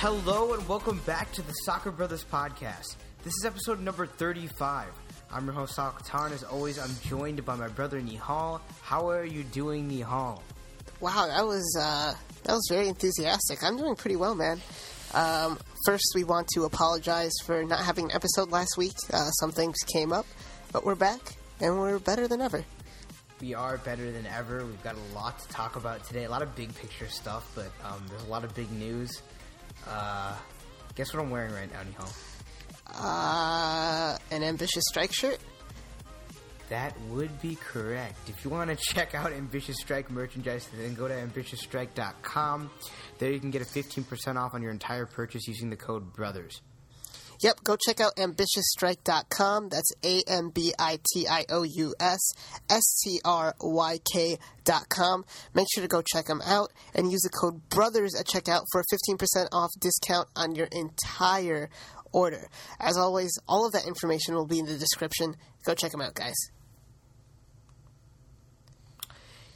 Hello and welcome back to the Soccer Brothers podcast. This is episode number 35. I'm your host, Sal Katan. As always, I'm joined by my brother, Nihal. How are you doing, Nihal? Wow, that was uh, that was very enthusiastic. I'm doing pretty well, man. Um, first, we want to apologize for not having an episode last week. Uh, some things came up, but we're back and we're better than ever. We are better than ever. We've got a lot to talk about today. A lot of big picture stuff, but um, there's a lot of big news. Uh, guess what I'm wearing right now, Nihal? Uh, an Ambitious Stryk shirt. That would be correct. If you want to check out Ambitious Stryk merchandise, then go to ambitiousstryk.com. There you can get a 15% off on your entire purchase using the code BROTHERS. Yep, go check out ambitiousstryk.com. That's A M B I T I O U S S T R Y K.com. Make sure to go check them out and use the code BROTHERS at checkout for a 15% off discount on your entire order. As always, all of that information will be in the description. Go check them out, guys.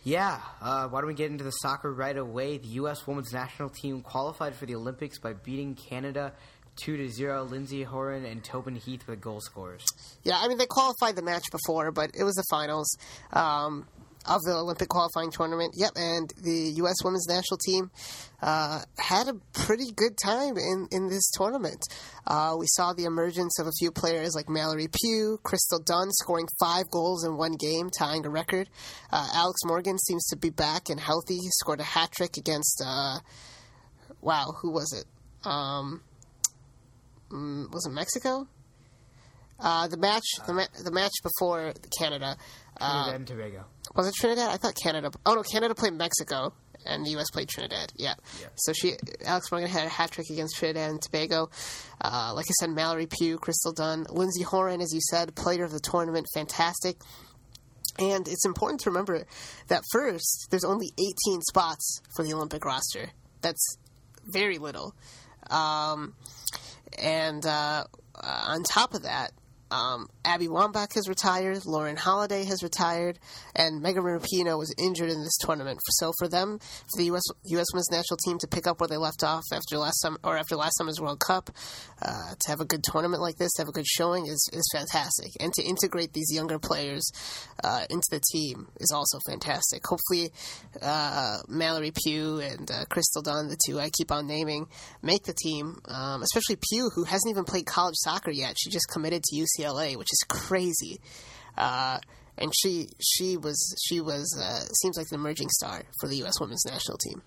Yeah, uh, why don't we get into the soccer right away? The U.S. women's national team qualified for the Olympics by beating Canada 2 to 0. Lindsey Horan and Tobin Heath were goal scorers. Yeah, I mean, they qualified the match before, but it was the finals. Um, of the Olympic qualifying tournament. Yep, and the U.S. women's national team uh, had a pretty good time in, in this tournament. Uh, we saw the emergence of a few players like Mallory Pugh, Crystal Dunn scoring five goals in one game, tying a record. Uh, Alex Morgan seems to be back and healthy. He scored a hat trick against, uh, wow, who was it? Um, mm, was it Mexico? Uh, the match, the, ma- the match before Canada. Trinidad uh, and Tobago. Was it Trinidad? I thought Canada. Oh no, Canada played Mexico, and the U.S. played Trinidad. Yeah. yeah. So she, Alex Morgan had a hat trick against Trinidad and Tobago. Uh, like I said, Mallory Pugh, Crystal Dunn, Lindsey Horan, as you said, player of the tournament, fantastic. And it's important to remember that first, there's only 18 spots for the Olympic roster. That's very little. Um, and uh, on top of that, um, Abby Wambach has retired, Lauren Holiday has retired, and Megan Rapinoe was injured in this tournament. So for them, for the U.S. U.S. Women's National Team to pick up where they left off after last summer or after last summer's World Cup, uh, to have a good tournament like this, to have a good showing is, is fantastic. And to integrate these younger players uh, into the team is also fantastic. Hopefully, uh, Mallory Pugh and uh, Crystal Dunn, the two I keep on naming, make the team. Um, especially Pugh, who hasn't even played college soccer yet. She just committed to UCLA, which is crazy. Uh, and she she was she was uh, seems like an emerging star for the U.S. Women's National Team.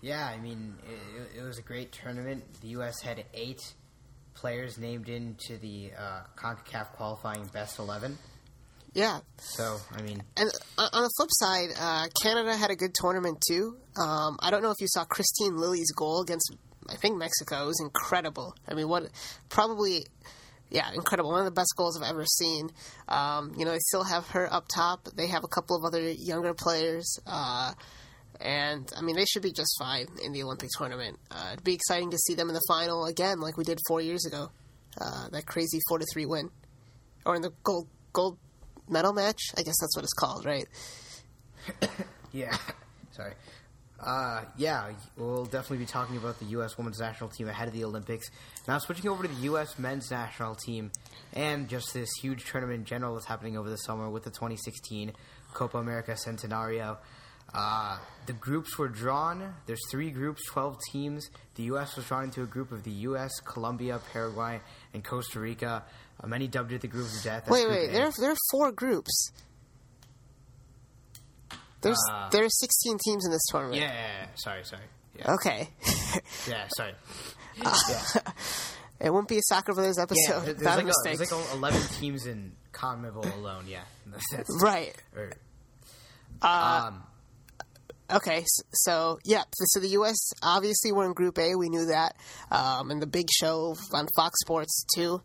Yeah, I mean it, it was a great tournament. The U.S. had eight players named into the uh, Concacaf qualifying best eleven. Yeah. So I mean, and uh, on the flip side, uh, Canada had a good tournament too. Um, I don't know if you saw Christine Lilly's goal against I think Mexico. It was incredible. I mean, what probably yeah, incredible. One of the best goals I've ever seen. Um, you know, they still have her up top. They have a couple of other younger players. Uh, and, I mean, they should be just fine in the Olympic tournament. Uh, it'd be exciting to see them in the final again, like we did four years ago. Uh, that crazy 4 to 3 win. Or in the gold, gold medal match. I guess that's what it's called, right? yeah. Sorry. Uh, yeah, we'll definitely be talking about the U.S. women's national team ahead of the Olympics. Now, switching over to the U.S. men's national team and just this huge tournament in general that's happening over the summer with the 2016 Copa America Centenario. Uh, the groups were drawn. There's three groups, 12 teams. The U.S. was drawn into a group of the U.S., Colombia, Paraguay, and Costa Rica. Uh, many dubbed it the group of death. Wait, wait, there, there are four groups. There's uh, there are 16 teams in this tournament. Yeah, yeah, yeah. sorry, sorry. Yeah. Okay. yeah, sorry. Yeah. It won't be a Soccer Brothers episode. Yeah, there's, like a, there's like 11 teams in CONMEBOL alone. Yeah, right. Or, uh, um, okay, so yeah, so the U.S. obviously we're in Group A. We knew that, um, and the big show on Fox Sports too.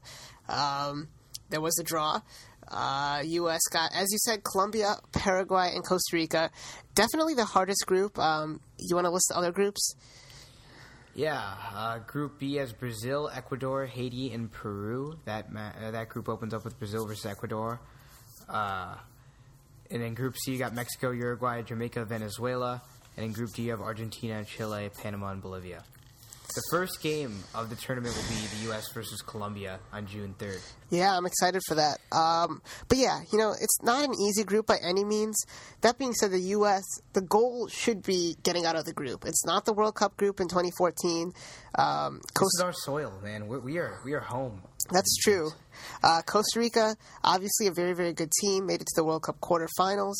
Um, there was a draw. Uh, U.S. got, as you said, Colombia, Paraguay, and Costa Rica. Definitely the hardest group. Um, you want to list the other groups? Yeah, uh, Group B has Brazil, Ecuador, Haiti, and Peru. That ma- uh, that group opens up with Brazil versus Ecuador. Uh, and then Group C, you got Mexico, Uruguay, Jamaica, Venezuela. And in Group D, you have Argentina, Chile, Panama, and Bolivia. The first game of the tournament will be the U.S. versus Colombia on June 3rd. Yeah, I'm excited for that. Um, but yeah, you know, it's not an easy group by any means. That being said, the U.S. the goal should be getting out of the group. It's not the World Cup group in 2014. Um, This Costa- is our soil, man. We're, we are we are home. That's true. Uh, Costa Rica, obviously a very, very good team, made it to the World Cup quarterfinals,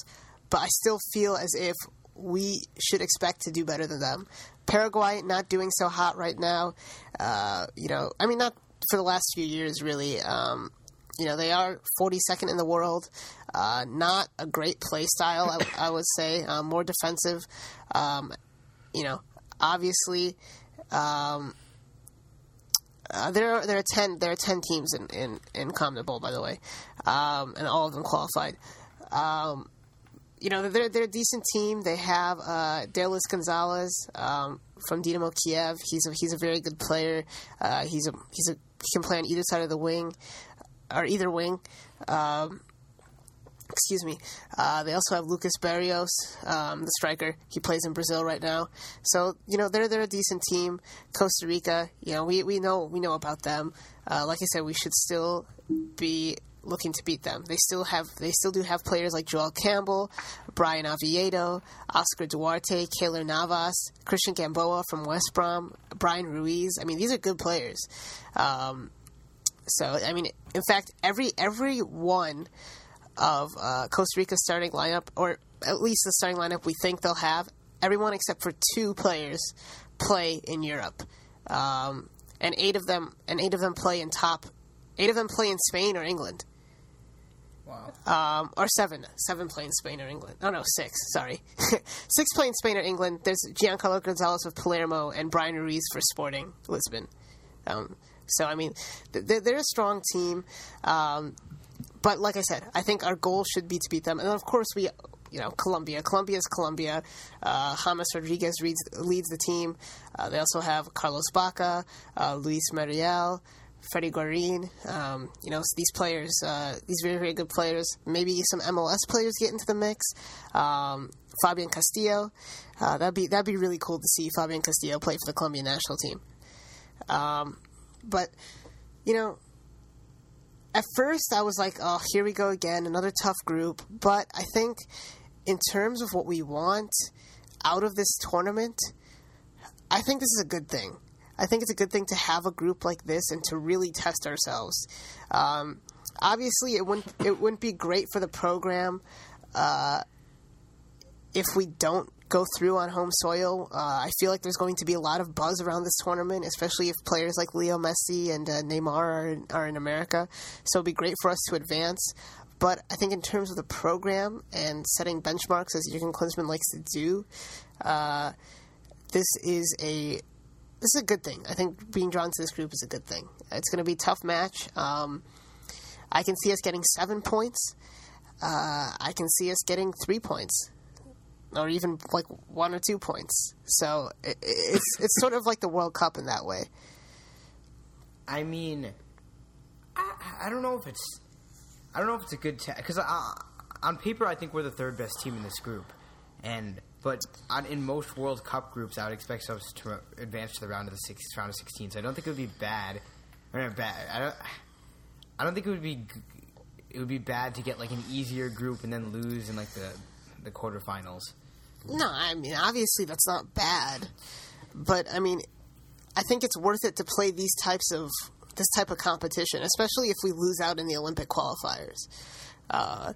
but I still feel as if we should expect to do better than them. Paraguay not doing so hot right now. Uh, you know, I mean, not for the last few years, really. Um, you know, they are 42nd in the world. Uh, not a great play style, I, I would say. Uh, more defensive. Um, you know, obviously. Um, uh, there are there are ten there are ten teams in in in CONMEBOL by the way, um, and all of them qualified. Um, you know they're they're a decent team. They have uh, Derlis Gonzalez um, from Dynamo Kiev. He's a he's a very good player. Uh, he's a he's a he can play on either side of the wing or either wing. Um, excuse me. Uh, they also have Lucas Barrios, um, the striker. He plays in Brazil right now. So you know they're they're a decent team. Costa Rica, you know we, we know we know about them. Uh, like I said, we should still be looking to beat them. They still have they still do have players like Joel Campbell, Bryan Oviedo, Oscar Duarte, Keylor Navas, Christian Gamboa from West Brom, Bryan Ruiz. I mean these are good players. Um, so I mean, in fact, every every one of uh, Costa Rica's starting lineup, or at least the starting lineup we think they'll have, everyone except for two players play in Europe, um, and eight of them and eight of them play in top. Eight of them play in Spain or England, Um, or seven. Seven play in Spain or England. Oh no, six. Sorry, six play in Spain or England. There's Giancarlo Gonzalez of Palermo and Bryan Ruiz for Sporting Lisbon. Um, so I mean, th- they're, they're a strong team. Um, but like I said, I think our goal should be to beat them. And then of course we, you know, Colombia. Colombia is Colombia. Uh, James Rodriguez leads, leads the team. Uh, they also have Carlos Bacca, uh, Luis Muriel, Freddy Guarin. Um, you know, these players, uh, these very very good players. Maybe some MLS players get into the mix. Um, Fabian Castillo. Uh, that'd be that'd be really cool to see Fabian Castillo play for the Colombian national team. Um, but you know, at first I was like, oh, here we go again, another tough group. But I think in terms of what we want out of this tournament, I think this is a good thing. I think it's a good thing to have a group like this and to really test ourselves. Um, obviously, it wouldn't it wouldn't be great for the program uh, if we don't go through on home soil. Uh, I feel like there's going to be a lot of buzz around this tournament, especially if players like Leo Messi and uh, Neymar are in, are in America. So it'd be great for us to advance. But I think in terms of the program and setting benchmarks, as Jurgen Klinsmann likes to do, uh, this is a this is a good thing. I think being drawn to this group is a good thing. It's going to be a tough match. Um, I can see us getting seven points. Uh, I can see us getting three points, or even like one or two points. So it, it's it's sort of like the World Cup in that way. I mean, I, I don't know if it's, I don't know if it's a good because on paper I think we're the third best team in this group, and but on, in most World Cup groups I would expect us to advance to the round of the six, round of sixteen. So I don't think it would be bad. Or bad. I don't. I don't think it would be. It would be bad to get like an easier group and then lose in like the the quarterfinals. No, I mean obviously that's not bad, but I mean, I think it's worth it to play these types of this type of competition, especially if we lose out in the Olympic qualifiers. Uh,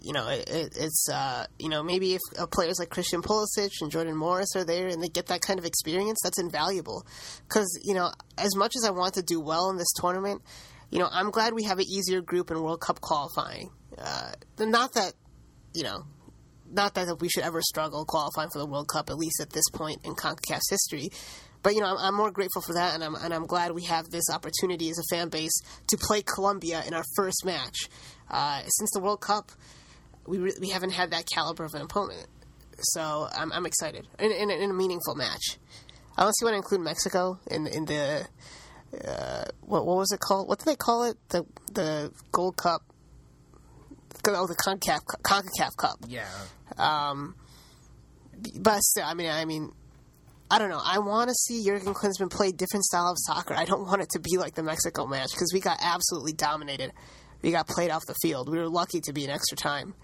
you know, it, it, it's uh, you know maybe if uh, players like Christian Pulisic and Jordan Morris are there and they get that kind of experience, that's invaluable. Because you know, as much as I want to do well in this tournament, you know, I'm glad we have an easier group in World Cup qualifying. Uh, not that you know not that we should ever struggle qualifying for the World Cup, at least at this point in CONCACAF's history. But you know, I'm, I'm more grateful for that, and I'm and I'm glad we have this opportunity as a fan base to play Colombia in our first match. Uh, since the World Cup, we re- we haven't had that caliber of an opponent, so I'm I'm excited in, in, in a meaningful match. Unless you want to include Mexico in in the uh, what what was it called? What do they call it? The the Gold Cup. Oh, the Concacaf Concacaf Cup. Yeah. Um, but still, I mean, I mean, I don't know. I want to see Jurgen Klinsmann play different style of soccer. I don't want it to be like the Mexico match because we got absolutely dominated. We got played off the field. We were lucky to be in extra time.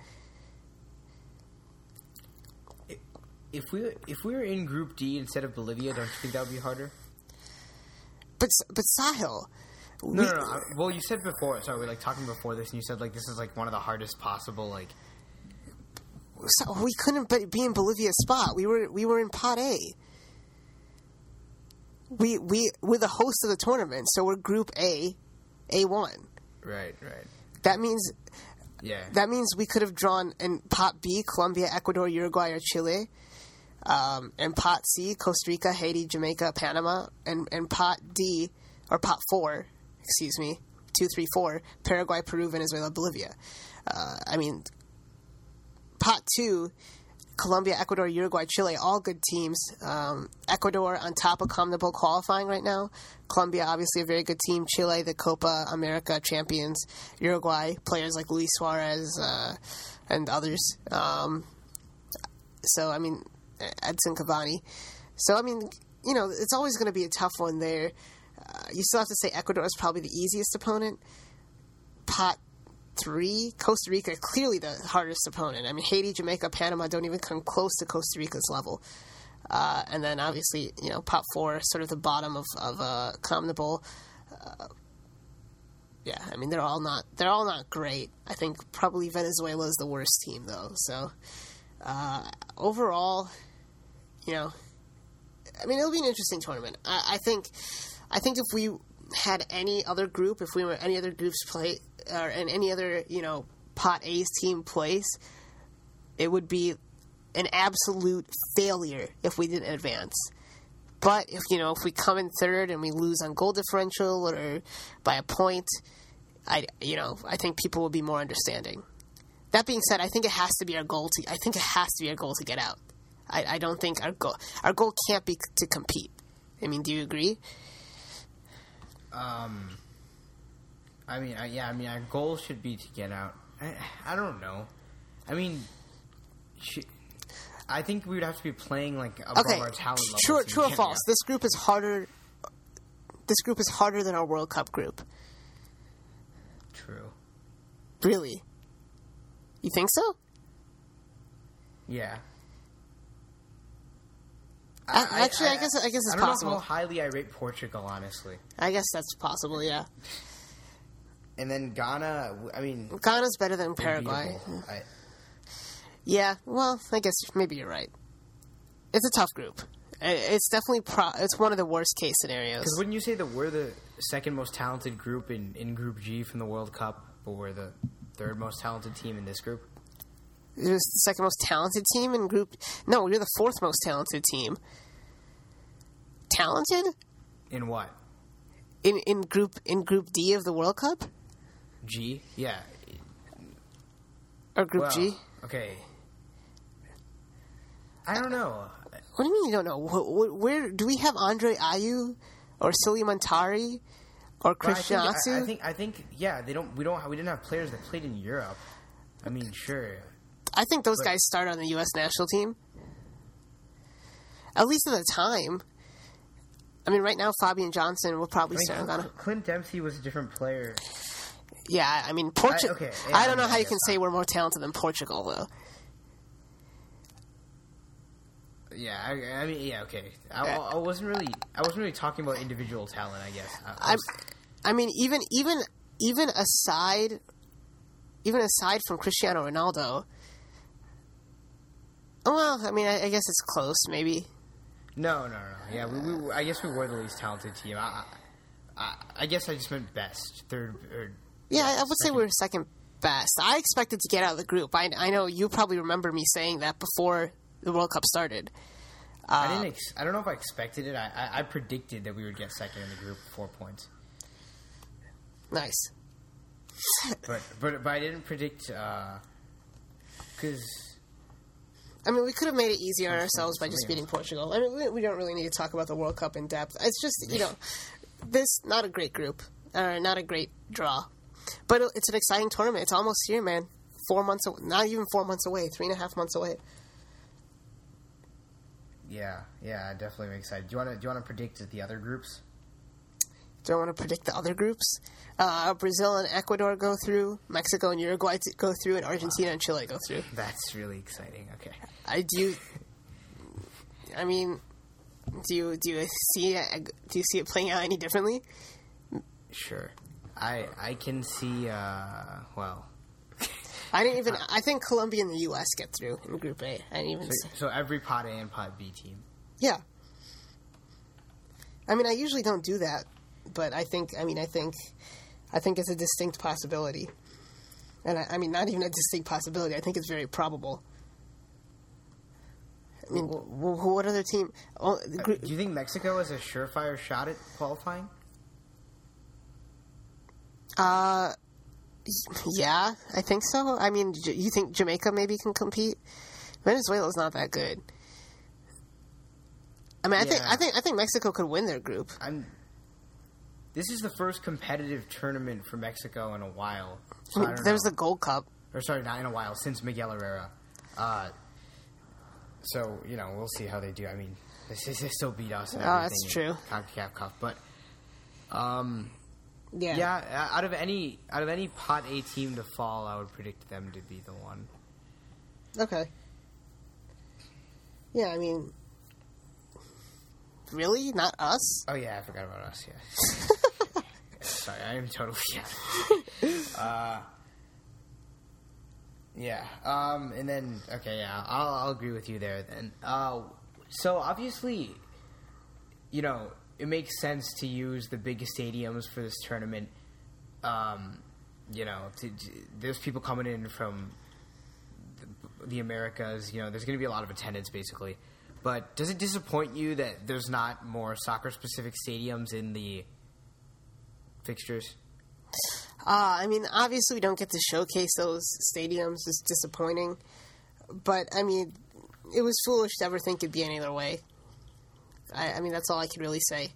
If we if we were in Group D instead of Bolivia, don't you think that would be harder? But but Sahil, No, no, no. Well, you said before. Sorry, we were like talking before this, and you said like this is like one of the hardest possible. Like, so we couldn't be be in Bolivia's spot. We were we were in Pot A. We we we're the host of the tournament, so we're Group A, A one. right, right, That means yeah. that means we could have drawn in Pot B Colombia, Ecuador, Uruguay, or Chile. Um, and Pot C Costa Rica, Haiti, Jamaica, Panama, and and Pot D or Pot Four, excuse me, two, three, four Paraguay, Peru, Venezuela, Bolivia. Uh, I mean, Pot Two. Colombia, Ecuador, Uruguay, Chile, all good teams. Um, Ecuador on top of CONMEBOL qualifying right now. Colombia, obviously a very good team. Chile, the Copa America champions. Uruguay, players like Luis Suarez uh, and others. Um, so, I mean, Edinson Cavani. So, I mean, you know, it's always going to be a tough one there. Uh, you still have to say Ecuador is probably the easiest opponent. Pot three, Costa Rica clearly the hardest opponent. I mean, Haiti, Jamaica, Panama don't even come close to Costa Rica's level. Uh, and then obviously, you know, pot four, sort of the bottom of of uh, CONMEBOL. Uh, yeah, I mean they're all not they're all not great. I think probably Venezuela is the worst team though. So uh, overall, you know, I mean it'll be an interesting tournament. I, I think I think if we had any other group, if we were any other groups play or in any other you know pot A's team place, it would be an absolute failure if we didn't advance. But if you know if we come in third and we lose on goal differential or by a point, I you know I think people will be more understanding. That being said, I think it has to be our goal to. I think it has to be our goal to get out. I, I don't think our goal our goal can't be to compete. I mean, do you agree? Um, I mean, I, yeah, I mean, our goal should be to get out. I, I don't know. I mean, sh- I think we would have to be playing like above Okay, our talent level. true, true or false? This group is harder. This group is harder than our World Cup group. True. Really? You think so? Yeah. I- actually, I guess- I guess it's I don't possible. know how highly I rate Portugal, honestly. I guess that's possible. Yeah, And then Ghana. I mean, Ghana's better than Paraguay. I, Yeah, well, I guess maybe you're right. It's a tough group. It's definitely pro- it's one of the worst case scenarios. Because wouldn't you say that we're the second most talented group in, in Group G from the World Cup, but we're the third most talented team in this group? Was the second most talented team in group. No, you're the fourth most talented team. Talented In what? in in group in Group D of the World Cup G? Yeah. or Group Well, G? Okay. I don't know. What do you mean you don't know? Where, where do we have Andre Ayew or Sulley Muntari or Well, I Christian think, I, I think I think yeah, they don't we don't we didn't have players that played in Europe. I mean, sure. I think those But- guys start on the U.S. national team. At least at the time. I mean, right now Fabian Johnson will probably I start on Ghana. Clint Dempsey was a different player. Yeah, I mean, Portugal. I- okay, I don't know yeah, how you yeah, can say we're more talented than Portugal, though. Yeah, I, I mean, yeah, okay. I, I wasn't really I wasn't really talking about individual talent. I guess. I, was- I mean, even even even aside, even aside from Cristiano Ronaldo. Oh, Well, I mean, I, I guess it's close, maybe. no, no, no. Yeah, we, we, I guess we were the least talented team. I, I, I guess I just meant best, third, or Yeah, I would say we were second best. I expected to get out of the group. I, I know you probably remember me saying that before the World Cup started. I uh, didn't. Ex- I don't know if I expected it. I, I, I predicted that we would get second in the group, four points. Nice. But but but I didn't predict uh, because I mean, we could have made it easier on ourselves by just beating Portugal. I mean, we, we don't really need to talk about the World Cup in depth. It's just, you know, this not a great group, or not a great draw, but it's an exciting tournament. It's almost here, man. Four months, aw- not even four months away, three and a half months away. Yeah, yeah, I definitely excited. Do you want to do you want to predict the other groups? Do I want to predict the other groups? Uh, Brazil and Ecuador go through. Mexico and Uruguay go through, and Argentina and Chile go through. That's really exciting. Okay. I do. I mean, do you do you see it, do you see it playing out any differently? Sure. I I can see. Uh, well, I didn't even. I think Colombia and the U.S. get through in Group A. I didn't even. so, so every pot A and pot B team. Yeah. I mean, I usually don't do that, but I think. I mean, I think. I think it's a distinct possibility, and I, I mean, not even a distinct possibility. I think it's very probable. I mean, wh- what other team? Oh, Uh, Do you think Mexico has a surefire shot at qualifying? Uh, yeah, I think so. I mean, you think Jamaica maybe can compete? Venezuela's not that good. I mean, I think I think I think Mexico could win their group. I'm. This is the first competitive tournament for Mexico in a while. So don't There's know. the Gold Cup. or sorry, not in a while since Miguel Herrera. Uh, so you know we'll see how they do. I mean, they, they still beat us. And Oh, that's true. Concacaf Cup, but um, Yeah. yeah, uh, out of any out of any pot A team to fall, I would predict them to be the one. Okay. Yeah, I mean, really, not us. Oh yeah, I forgot about us. Yeah. Sorry, I am totally yeah. uh, yeah. Um, and then okay, yeah, I'll, I'll agree with you there. Then, uh, so obviously, you know, it makes sense to use the biggest stadiums for this tournament. Um, you know, to, there's people coming in from the, the Americas. You know, there's going to be a lot of attendance, basically. But does it disappoint you that there's not more soccer-specific stadiums in the fixtures? Uh, I mean, obviously, we don't get to showcase those stadiums. It's disappointing. But, I mean, it was foolish to ever think it'd be any other way. I, I mean, that's all I can really say.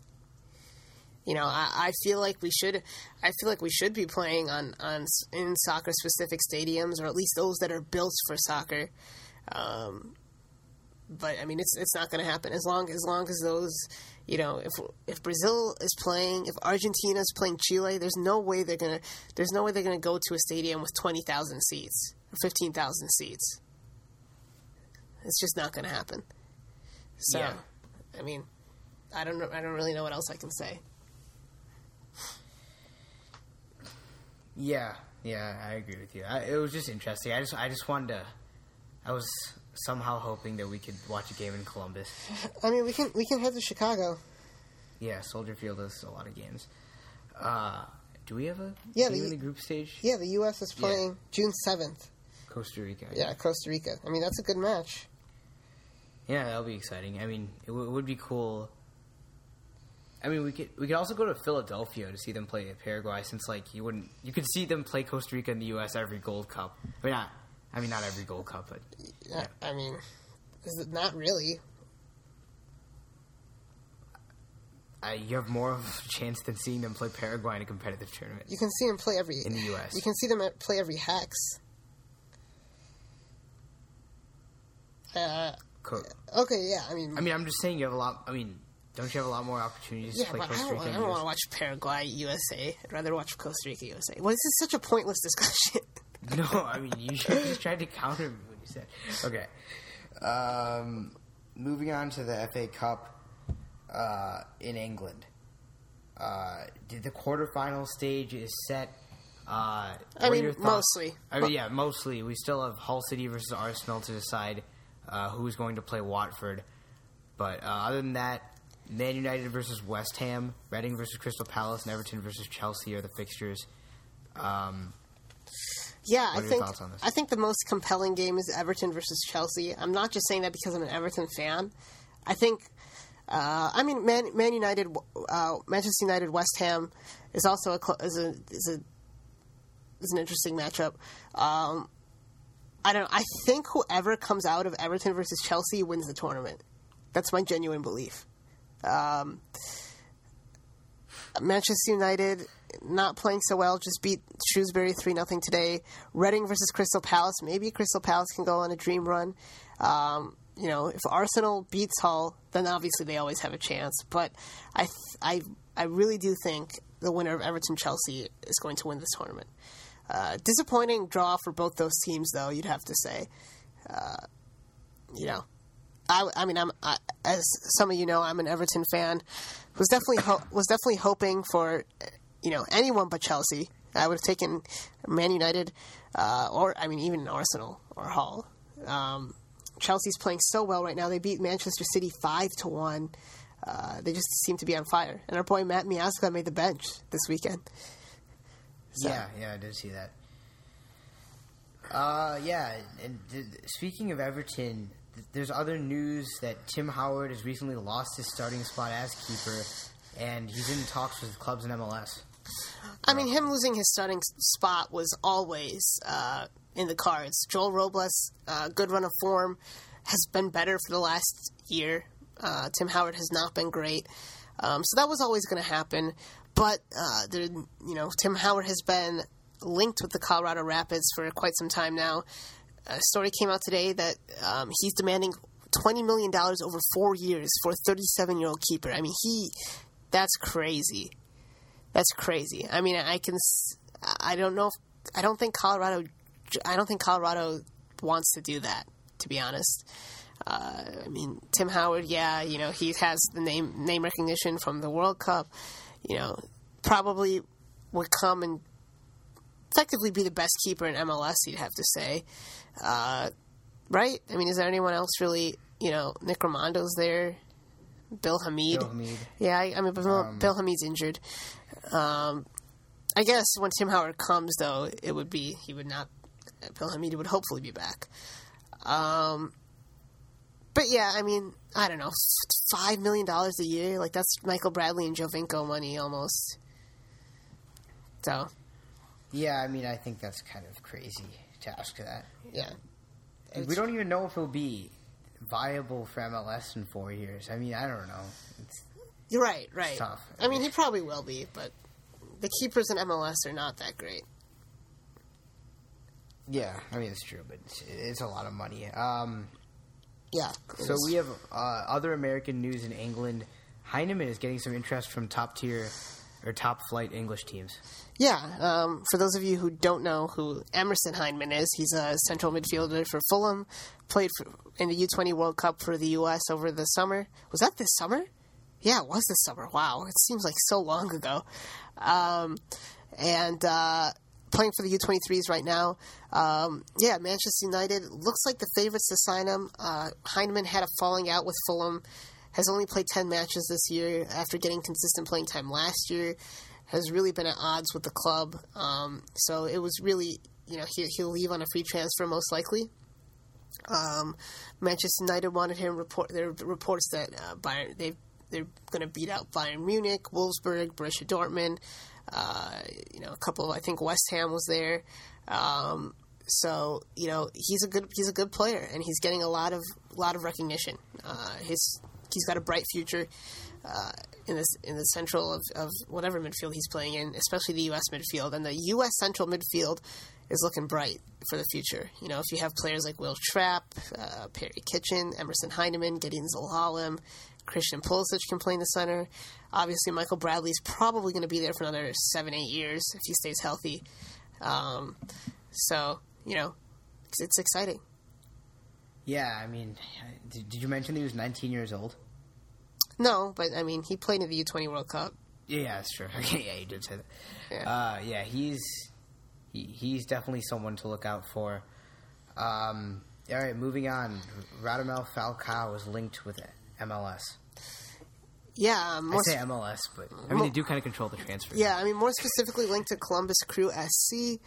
You know, I, I feel like we should. I feel like we should be playing on, on in soccer specific stadiums, or at least those that are built for soccer. Um, but I mean, it's it's not going to happen as long as long as those, you know, if if Brazil is playing, if Argentina is playing Chile, there's no way they're gonna there's no way they're gonna go to a stadium with twenty thousand seats or fifteen thousand seats. It's just not going to happen. So, Yeah. I mean, I don't know. I don't really know what else I can say. Yeah, yeah, I agree with you. I, it was just interesting. I just, I just wanted to. I was somehow hoping that we could watch a game in Columbus. I mean, we can we can head to Chicago. Yeah, Soldier Field has a lot of games. Uh, do we have a Yeah, the- in the group stage? Yeah, the U.S. is playing June seventh. Costa Rica. Yeah, Costa Rica. I mean, that's a good match. Yeah, that'll be exciting. I mean, it, w- it would be cool. I mean, we could we could also go to Philadelphia to see them play Paraguay, since like you wouldn't you could see them play Costa Rica in the U.S. every Gold Cup. I mean, not I mean not every Gold Cup, but Uh, I mean, is it not really? uh, you have more of a chance than seeing them play Paraguay in a competitive tournament. You can see them play every In the US. You can see them play every hex. Uh, Co- okay, yeah. I mean, I mean, I'm just saying you have a lot. I mean, don't you have a lot more opportunities yeah, to play but I Costa don't, Rica? I in don't want to watch Paraguay USA. I'd rather watch Costa Rica USA. Well, this is such a pointless discussion. No, I mean you just tried to counter me when you said. Okay. Um, moving on to the FA Cup uh, in England. Uh, did the quarterfinal stage is set? Uh, I mean, mostly. I mean, yeah, mostly. We still have Hull City versus Arsenal to decide uh, who's going to play Watford. But uh, other than that, Man United versus West Ham, Reading versus Crystal Palace, and Everton versus Chelsea are the fixtures. Um, Yeah, I think thoughts on this? I think the most compelling game is Everton versus Chelsea. I'm not just saying that because I'm an Everton fan. I think, uh, I mean, Man, Man United, uh, Manchester United, West Ham is also a cl- is a is a is an interesting matchup. Um, I don't. I think whoever comes out of Everton versus Chelsea wins the tournament. That's my genuine belief. Um, Manchester United not playing so well, just beat Shrewsbury 3 0 today. Reading versus Crystal Palace. Maybe Crystal Palace can go on a dream run. Um, you know, if Arsenal beats Hull, then obviously they always have a chance. But I, th- I, I really do think the winner of Everton Chelsea is going to win this tournament. Uh, disappointing draw for both those teams, though. You'd have to say. Uh, you know, I, I mean, I'm I, as some of you know, I'm an Everton fan. Was definitely ho- was definitely hoping for you know anyone but Chelsea. I would have taken Man United, uh, or I mean, even Arsenal or Hull. Um, Chelsea's playing so well right now. They beat Manchester City five to one. Uh, they just seem to be on fire. And our boy Matt Miazga made the bench this weekend. So. Yeah, yeah, I did see that. Uh, yeah, and th- speaking of Everton, th- there's other news that Tim Howard has recently lost his starting spot as keeper, and he's in talks with clubs in MLS. I mean, him losing his starting spot was always uh, in the cards. Joel Robles, uh, good run of form, has been better for the last year. Uh, Tim Howard has not been great, um, so that was always going to happen. But uh, there, you know, Tim Howard has been linked with the Colorado Rapids for quite some time now. A story came out today that um, he's demanding twenty million dollars over four years for a thirty-seven-year-old keeper. I mean, he that's crazy. That's crazy. I mean, I can. I don't know. If, I don't think Colorado. I don't think Colorado wants to do that. To be honest. Uh, I mean, Tim Howard. Yeah, you know, he has the name name recognition from the World Cup. You know, probably would come and effectively be the best keeper in MLS. You'd have to say, uh, right? I mean, is there anyone else really? You know, Nick Rimando's there. Bill Hamid. Bill Hamid. Yeah, I, I mean, Bill, um, Bill Hamid's injured. Um, I guess when Tim Howard comes, though, it would be he would not. Bill Hamid would hopefully be back. Um, but yeah, I mean, I don't know, five million dollars a year, like that's Michael Bradley and Giovinco money almost. So. Yeah, I mean, I think that's kind of crazy to ask that. Yeah. We don't even know if he'll be viable for MLS in four years. I mean, I don't know. It's You're right, right. tough. I mean, he probably will be, but the keepers in MLS are not that great. Yeah, I mean it's true, but it's, it's a lot of money. Um, Yeah. so we have uh, other American news in England. Hyndman is getting some interest from top tier or top flight English teams. Yeah, um, for those of you who don't know who Emerson Hyndman is, he's a central midfielder for Fulham. Played for, in the U20 World Cup for the U.S. over the summer. Was that this summer? Yeah, it was this summer. Wow, it seems like so long ago. Um, and uh, playing for the U23s right now. Um, yeah, Manchester United looks like the favorites to sign him. Uh, had a falling out with Fulham. Has only played 10 matches this year after getting consistent playing time last year has really been at odds with the club. Um, so it was really, you know, he, he'll leave on a free transfer most likely. Um, Manchester United wanted him. Report there reports that uh, Bayern they they're going to beat out Bayern Munich, Wolfsburg, Borussia Dortmund. Uh, you know, a couple. I think West Ham was there. Um, so you know, he's a good he's a good player, and he's getting a lot of lot of recognition. Uh, his he's got a bright future uh, in this in the central of, of whatever midfield he's playing in, especially the U.S. midfield. And the U.S. central midfield is looking bright for the future. You know, if you have players like Will Trapp, uh, Perry Kitchen, Emerson Hyndman, Gedion Zelalem, Christian Pulisic can play in the center. Obviously, Michael Bradley's probably going to be there for another seven, eight years if he stays healthy. Um, so, you know, it's, it's exciting. Yeah, I mean, did you mention he was 19 years old? No, but I mean, he played in the U20 World Cup. Yeah, that's true. yeah, you did say that. Yeah. Uh, yeah, he's he, he's definitely someone to look out for. Um, all right, moving on. Radamel Falcao is linked with MLS. Yeah, I more say MLS, but I mean they do kind of control the transfer. Yeah, I mean more specifically linked to Columbus Crew SC.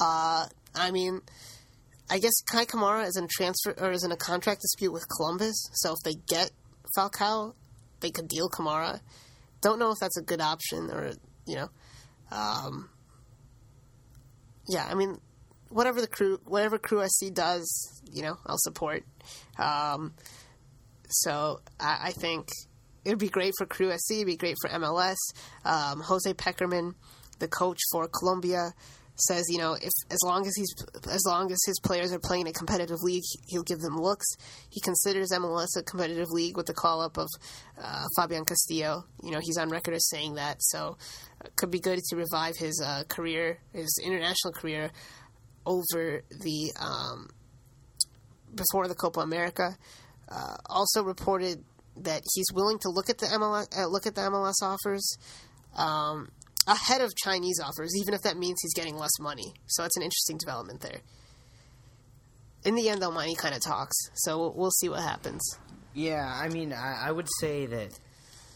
Uh, I mean, I guess Kei Kamara is in transfer or is in a contract dispute with Columbus. So if they get Falcao, they could deal Kamara. Don't know if that's a good option or you know, um, yeah. I mean, whatever the crew, whatever Crew SC does, you know, I'll support. Um, so I, I think it would be great for Crew SC, it'd be great for MLS. Um, Jose Pekerman, the coach for Colombia, says, you know, if as long as he's as long as his players are playing in a competitive league, he'll give them looks. He considers MLS a competitive league with the call up of uh, Fabian Castillo. You know, he's on record as saying that, so it could be good to revive his uh, career, his international career, over the um, before the Copa America. Uh, also reported that he's willing to look at the MLS uh, look at the MLS offers. Um, ahead of Chinese offers, even if that means he's getting less money. So it's an interesting development there. In the end, though, money kind of talks. So we'll, see what happens. Yeah, I mean, I, I, would say that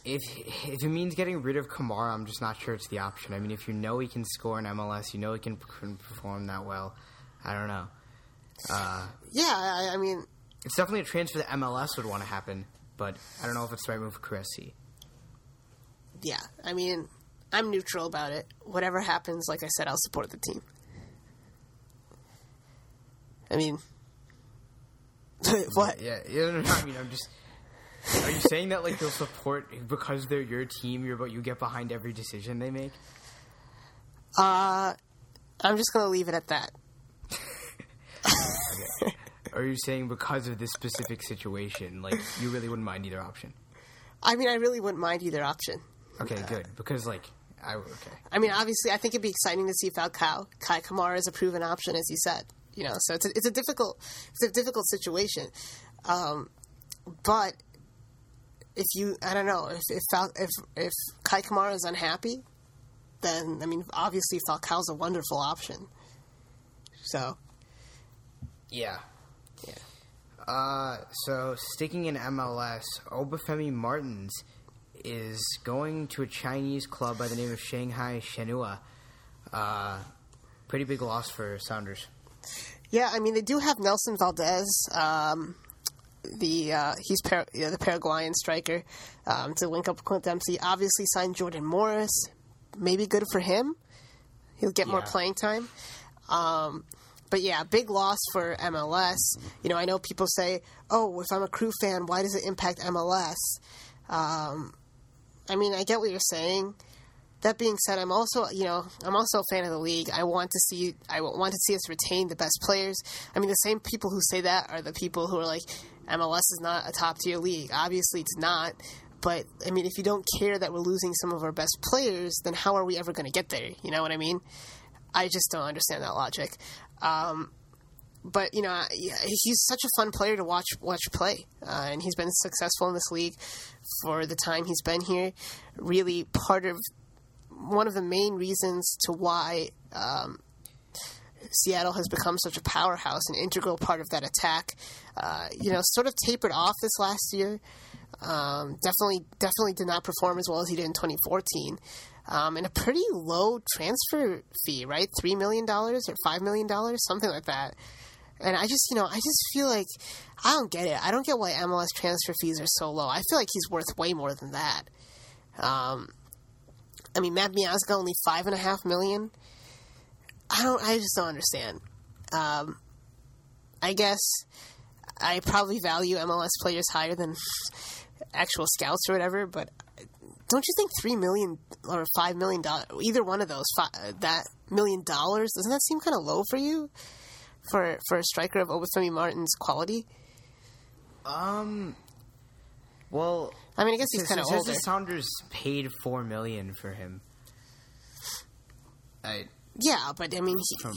if if it means getting rid of Kamara, I'm just not sure it's the option. I mean, if you know he can score in MLS, you know he can, can perform that well. I don't know. Uh, yeah, I, I, mean, it's definitely a transfer that MLS would want to happen, but I don't know if it's the right move for Crew SC. Yeah, I mean, I'm neutral about it. Whatever happens, like I said, I'll support the team. I mean, what? Yeah, yeah I mean, I'm just. Are you saying that like you'll support because they're your team? You're, but you get behind every decision they make. Uh, I'm just gonna leave it at that. okay. Are you saying because of this specific situation, like you really wouldn't mind either option? I mean, I really wouldn't mind either option. Okay, uh, good. Because like I okay. I mean, obviously, I think it'd be exciting to see Falcao. Kei Kamara is a proven option, as you said. You know, so it's a, it's a difficult it's a difficult situation. Um, but if you, I don't know, if if Fal- if, if Kei Kamara is unhappy, then I mean, obviously Falcao's a wonderful option. So, yeah, yeah. Uh, so sticking in MLS, Obafemi Martins is going to a Chinese club by the name of Shanghai Shenhua. Uh, pretty big loss for Sounders. Yeah, I mean they do have Nelson Valdez, um, the uh, he's Par- yeah, the Paraguayan striker, um, to link up with Clint Dempsey. Obviously signed Jordan Morris, maybe good for him. He'll get yeah. more playing time. Um, but yeah, big loss for MLS. You know, I know people say, "Oh, if I'm a crew fan, why does it impact MLS?" Um, I mean, I get what you're saying. That being said, I'm also, you know, I'm also a fan of the league. I want to see, I want to see us retain the best players. I mean, the same people who say that are the people who are like, MLS is not a top tier league. Obviously, it's not. But I mean, if you don't care that we're losing some of our best players, then how are we ever going to get there? You know what I mean? I just don't understand that logic. Um, but you know, he's such a fun player to watch watch play, uh, and he's been successful in this league for the time he's been here. Really, part of one of the main reasons to why um, Seattle has become such a powerhouse, an integral part of that attack. Uh, you know, sort of tapered off this last year. Um, definitely, definitely did not perform as well as he did in 2014. Um, and a pretty low transfer fee, right? Three million dollars or five million dollars, something like that. And I just, you know, I just feel like I don't get it. I don't get why MLS transfer fees are so low. I feel like he's worth way more than that. Um, I mean, Matt Miazga only five and a half million. I don't. I just don't understand. Um, I guess I probably value MLS players higher than actual scouts or whatever. But don't you think three million or five million dollars, either one of those, five, that million dollars, doesn't that seem kind of low for you? For for a striker of Obafemi Martin's quality? Um. Well, I mean, I guess he's kind of older. The Sounders paid four million for him. I. Yeah, but I mean, he, from,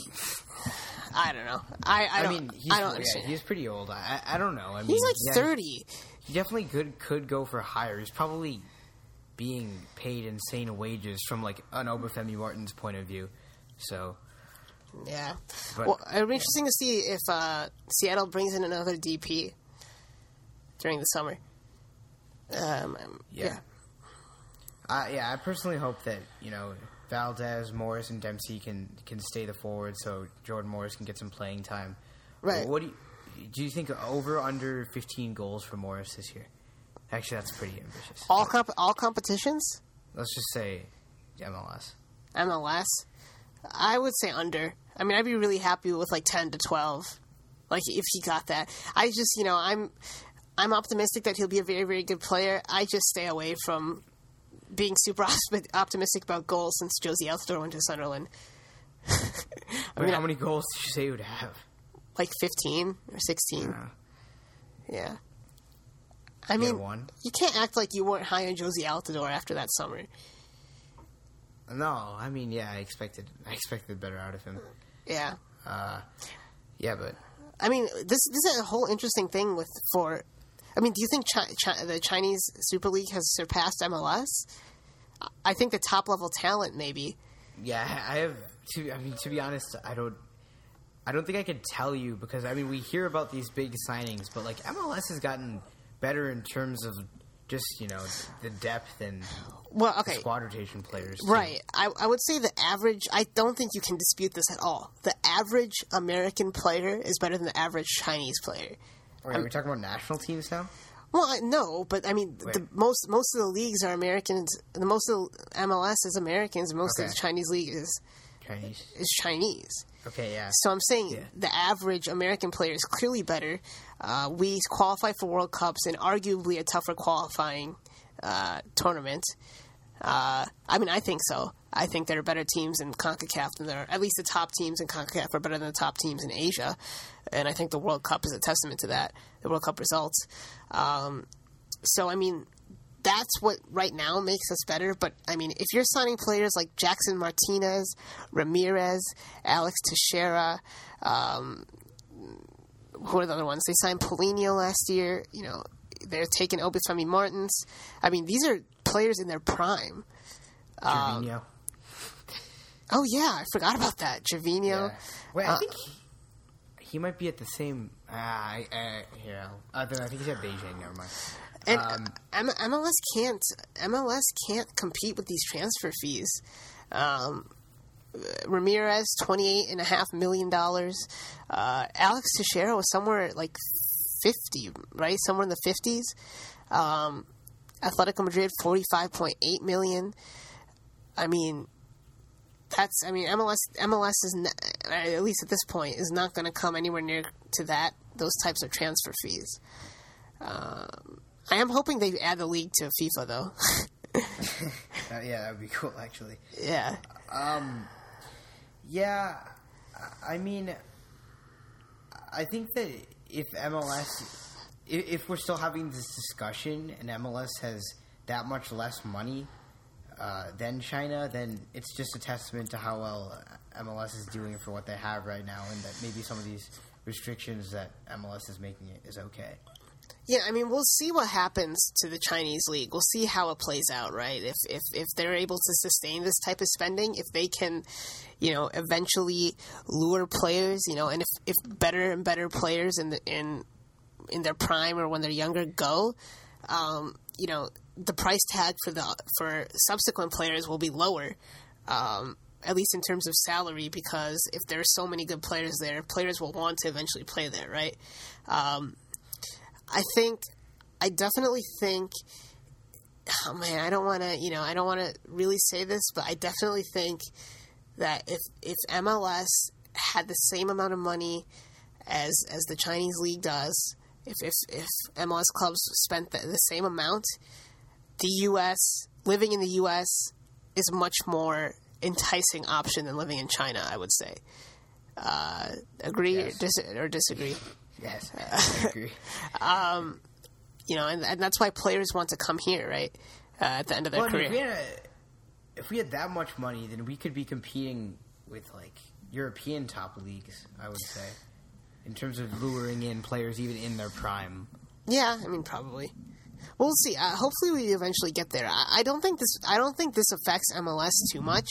I don't know. I I, I mean, I don't understand. Yeah, he's pretty old. I I don't know. I mean, he's like yeah, thirty. He definitely could could go for higher. He's probably being paid insane wages from like an Obafemi Martin's point of view. So yeah. But, well, it'll be interesting to see if uh, Seattle brings in another DP during the summer. Um, yeah. Yeah. Uh, yeah, I personally hope that you know Valdez, Morris, and Dempsey can can stay the forward, so Jordan Morris can get some playing time. Right. What do you do? You think over under fifteen goals for Morris this year? Actually, that's pretty ambitious. All comp- all competitions. Let's just say MLS. MLS. I would say under. I mean, I'd be really happy with like ten to twelve, like if he got that. I just, you know, I'm, I'm optimistic that he'll be a very, very good player. I just stay away from being super optimistic about goals since Jozy Altidore went to Sunderland. I mean, how many goals did you say you would have? Like 15 or 16. Uh, Yeah. I mean, one. you can't act like you weren't high on Jozy Altidore after that summer. No, I mean, yeah, I expected, I expected better out of him. Yeah. Uh, yeah, but I mean, this this is a whole interesting thing with for. I mean, do you think Chi- Chi- the Chinese Super League has surpassed MLS? I think the top level talent, maybe. yeah, I have. To, I mean, to be honest, I don't. I don't think I could tell you because I mean we hear about these big signings, but like MLS has gotten better in terms of just you know the depth and Well, okay, squad rotation players. too. right. I, I would say the average. I don't think you can dispute this at all. The average American player is better than the average Chinese player. Wait, are we talking about national teams now? Well, I- no, but I mean, the most most of the leagues are Americans. The most of the MLS is Americans. Most of the Chinese league is Chinese. is Chinese. Okay, yeah. So I'm saying Yeah. the average American player is clearly better. Uh, we qualify for World Cups in arguably a tougher qualifying uh, tournament. Uh, I mean, I think so. I think there are better teams in CONCACAF than there are, at least the top teams in CONCACAF are better than the top teams in Asia. And I think the World Cup is a testament to that, the World Cup results. Um, so, I mean, that's what right now makes us better. But I mean, if you're signing players like Jackson Martinez, Ramirez, Alex Teixeira, um, who are the other ones? They signed Paulinho last year. You know, they're taking Obafemi Martins. I mean, these are players in their prime. Um. Oh yeah, I forgot about that. Javinho. Yeah. Wait, I uh, think he, he might be at the same. Ah, I, I. I think I think he's at Beijing. Never mind. And Um, M- MLS can't MLS can't compete with these transfer fees. Um, Ramirez twenty eight and a half million dollars. Uh, Alex Teixeira was somewhere like fifty, right? Somewhere in the fifties. Um, Atletico Madrid forty five point eight million. I mean, that's I mean MLS MLS is at least at this point is not going to come anywhere near to that those types of transfer fees. Um, I am hoping they add the league to FIFA though. uh, yeah, that would be cool. Actually. yeah. Um, yeah, I- I mean, I think that if MLS, if, if we're still having this discussion and MLS has that much less money uh, than China, then it's just a testament to how well MLS is doing for what they have right now, and that maybe some of these restrictions that MLS is making it is okay. Yeah, I mean, we'll see what happens to the Chinese league. We'll see how it plays out, right? If if if they're able to sustain this type of spending, if they can, you know, eventually lure players, you know, and if if better and better players in the in in their prime or when they're younger go, um, you know, the price tag for the for subsequent players will be lower. Um, at least in terms of salary, because if there are so many good players there, players will want to eventually play there, right? Um, I think, I definitely think, oh man, I don't want to, you know, I don't want to really say this, but I definitely think that if if MLS had the same amount of money as as the Chinese league does, if if, if MLS clubs spent the, the same amount, the U.S. living in the U.S. is much more enticing option than living in China. I would say. Uh, agree Yes. or, dis- or disagree? Yes, I agree. you know, and, and that's why players want to come here, right? Uh, at the end of their Well, I mean, career. if, we had a, if we had that much money, then we could be competing with like European top leagues. I would say, in terms of luring in players even in their prime. Yeah, I mean, probably. We'll see. Uh, hopefully, we eventually get there. I, I don't think this. I don't think this affects MLS too much.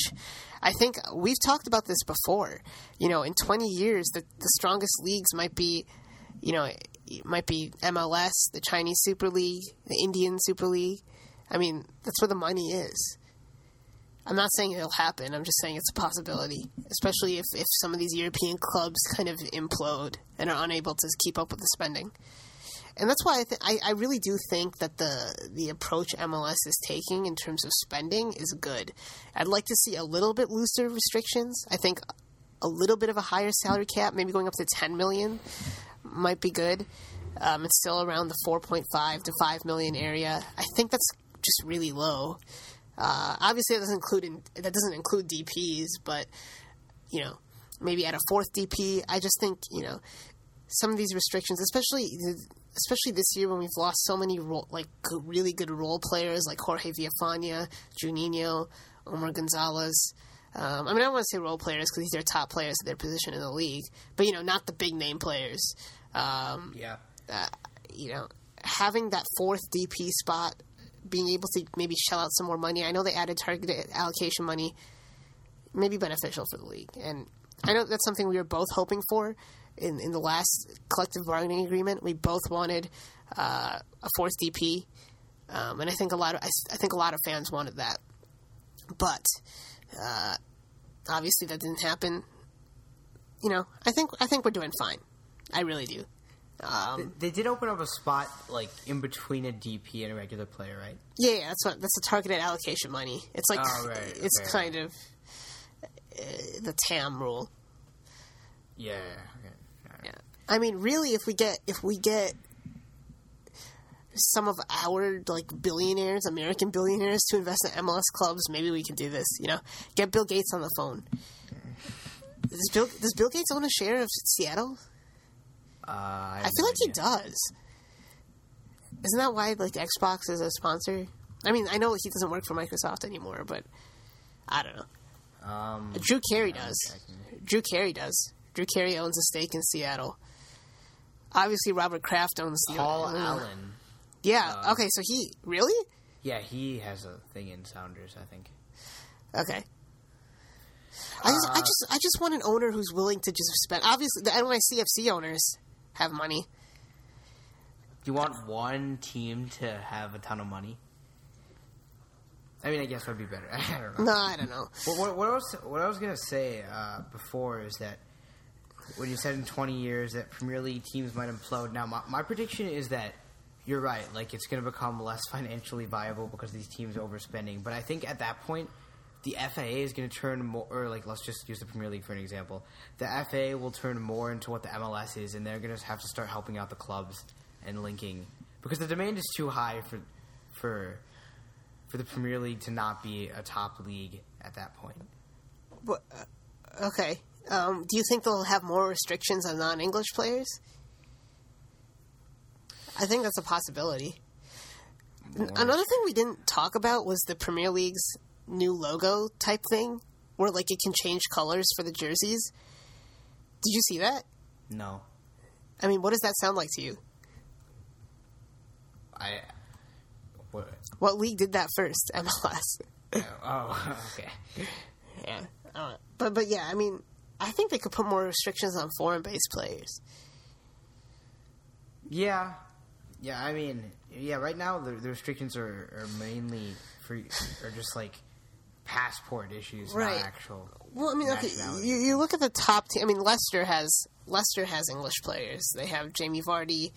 I think we've talked about this before. You know, in 20 years, the the strongest leagues might be, you know, it might be MLS, the Chinese Super League, the Indian Super League. I mean, that's where the money is. I'm not saying it'll happen. I'm just saying it's a possibility, especially if, if some of these European clubs kind of implode and are unable to keep up with the spending. And that's why I, th- I I really do think that the the approach MLS is taking in terms of spending is good. I'd like to see a little bit looser restrictions. I think a little bit of a higher salary cap, maybe going up to 10 million, might be good. Um, it's still around the 4.5 to 5 million area. I think that's just really low. Uh, obviously, that doesn't include in, that doesn't include DPS, but you know, maybe add a fourth DP. I just think you know some of these restrictions, especially especially this year when we've lost so many role, like really good role players like Jorge Villafaña, Juninho, Omar Gonzalez. Um, I mean, I want to say role players because these are top players at their position in the league, but you know, not the big name players. Um, yeah. Uh, you know, having that fourth DP spot, being able to maybe shell out some more money. I know they added targeted allocation money, maybe beneficial for the league, and I know that's something we were both hoping for in in the last collective bargaining agreement. We both wanted uh, a fourth DP, um, and I think a lot of I, I, think a lot of fans wanted that, but uh, obviously that didn't happen. You know, I think I think we're doing fine. I really do. Um, they, they, did open up a spot like in between a DP and a regular player, right? Yeah, yeah that's what that's the targeted allocation money. It's like oh, right. it's okay. kind of uh, the TAM rule. Yeah. Okay. Yeah. I mean, really, if we get if we get some of our like billionaires, American billionaires, to invest in MLS clubs, maybe we can do this. You know, get Bill Gates on the phone. Does Bill does Bill Gates own a share of Seattle? Uh, I, I feel like he does. Isn't that why like Xbox is a sponsor? I mean, I know he doesn't work for Microsoft anymore, but I don't know. Um, Drew Carey does. Drew Carey does. Drew Carey owns a stake in Seattle. Obviously, Robert Kraft owns the Paul Allen. Yeah. Uh, okay. So he really? Yeah, he has a thing in Sounders. I think. Okay. I just, uh, I just, I just want an owner who's willing to just spend. Obviously, the NYCFC owners have money. Do you want one team to have a ton of money? I mean, I guess that would be better. I don't know. No, I don't know. What, what, what, else, what I was gonna say uh, before is that when you said in 20 years that Premier League teams might implode. Now, my, my prediction is that you're right. Like, it's going to become less financially viable because these teams are overspending. But I think at that point, the FAA is going to turn more, or like, let's just use the Premier League for an example. The FAA will turn more into what the MLS is, and they're going to have to start helping out the clubs and linking because the demand is too high for for for the Premier League to not be a top league at that point. But, uh, okay, um, do you think they'll have more restrictions on non-English players? I think that's a possibility. Another thing we didn't talk about was the Premier League's new logo type thing, where like it can change colors for the jerseys. Did you see that? No. I mean, what does that sound like to you? I. What? What league did that first? MLS. oh, oh okay. Yeah, uh, but but yeah, I mean, I think they could put more restrictions on foreign based players. Yeah, yeah. I mean, yeah. Right now, the, the restrictions are, are mainly for are just like passport issues, right? actual. Well, I mean, okay, you, you look at the top team. I mean, Leicester has Leicester has English players. They have Jamie Vardy.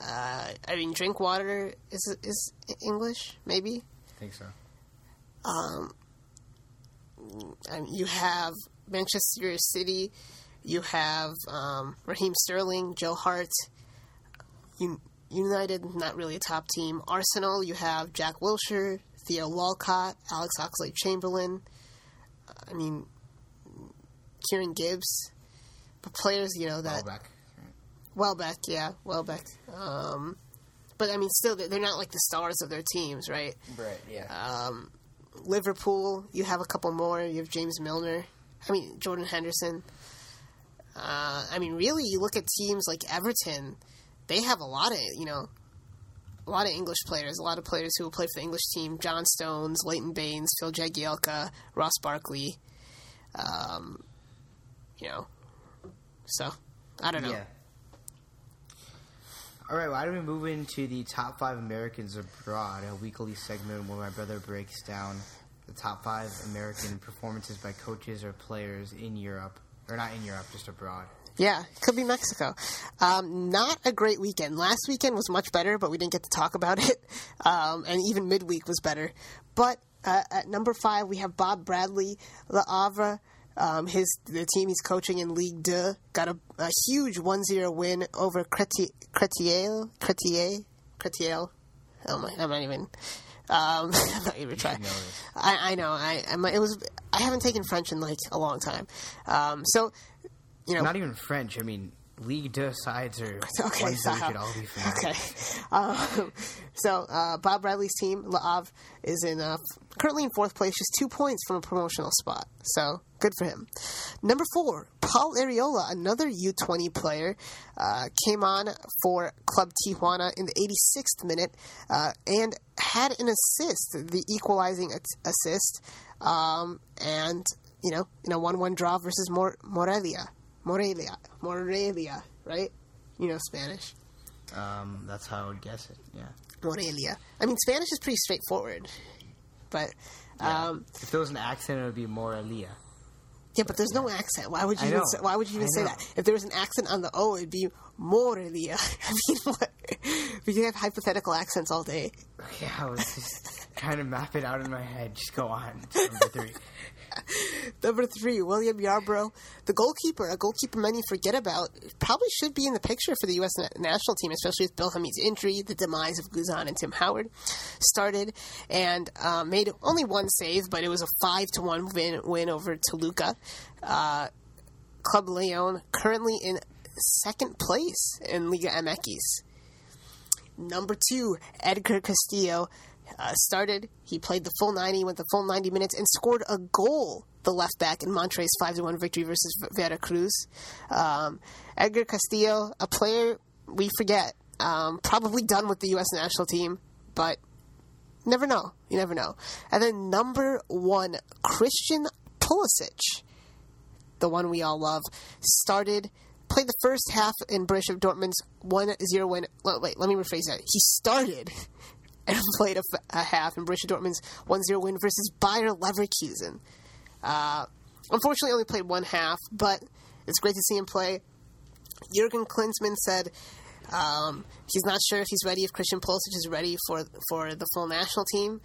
Uh, I mean, Drinkwater is is English, maybe. I think so. Um, I mean, you have Manchester City, you have um, Raheem Sterling, Joe Hart. United, not really a top team. Arsenal, you have Jack Wilshere, Theo Walcott, Alex Oxlade Chamberlain. I mean, Kieran Gibbs. But players, you know, that. Welbeck. Welbeck, yeah, Welbeck. Um, but I mean, still, they're not like the stars of their teams, right? Right, yeah. Um, Liverpool, you have a couple more. You have James Milner. I mean, Jordan Henderson. Uh, I mean, really, you look at teams like Everton, they have a lot of, you know, a lot of English players, a lot of players who will play for the English team. John Stones, Leighton Baines, Phil Jagielka, Ross Barkley. Um, you know, so, I don't know. Yeah. All right, why don't we move into the top five Americans abroad, a weekly segment where my brother breaks down the top five American performances by coaches or players in Europe, or not in Europe, just abroad. Yeah, could be Mexico. Um, not a great weekend. Last weekend was much better, but we didn't get to talk about it. Um, and even midweek was better. But uh, at number five, we have Bob Bradley, Le Havre. Um, his the team he's coaching in Ligue 2 got a, a huge 1-0 win over Cretier, Cretier, Cretier. Oh my, I'm not even Um, I'm not even trying. I, I know. I, I it was. I haven't taken French in like a long time. Um, so, you know, Not even French. I mean, League Deux sides are Okay, ones that we so- should all be familiar Okay. Um, so uh, Bob Bradley's team, La Havre, is in uh, currently in fourth place, just two points from a promotional spot. So good for him. Number four, Paul Arriola, another U20 player, uh, came on for Club Tijuana in the 86th minute uh, and had an assist, the equalizing assist, um, and you know, in a one-one draw versus Mor- Morelia, Morelia, Morelia, right? You know Spanish. Um, that's how I would guess it. Yeah. Morelia. I mean, Spanish is pretty straightforward, but um, if there was an accent, it would be Morelia. yeah, but there's no accent. Why would you I even say, Why would you even say that? If there was an accent on the O, it'd be Morelia. I mean, what? We can have hypothetical accents all day. Okay, I was just trying to map it out in my head. Just go on. Number three. Number three, William Yarbrough, the goalkeeper, a goalkeeper many forget about, probably should be in the picture for the U.S. national team, especially with Bill Hamid's injury, the demise of Guzan and Tim Howard. Started and uh, made only one save, but it was a five to one win win over Toluca. Uh, Club Leon currently in second place in Liga MX. Number two, Edgar Castillo uh, started. He played the full 90, went the full 90 minutes, and scored a goal, the left back, in Monterrey's 5 1 victory versus Veracruz. Um, Edgar Castillo, a player we forget, um, probably done with the U.S. national team, but never know. You never know. And then number one, Christian Pulisic the one we all love, started, played the first half in Borussia Dortmund's 1 0 win. Wait, let me rephrase that. He started and played a half in Borussia Dortmund's 1 0 win versus Bayer Leverkusen. Uh, unfortunately, only played one half, but it's great to see him play. Jurgen Klinsmann said um, he's not sure if he's ready, if Christian Pulisic is ready for for the full national team.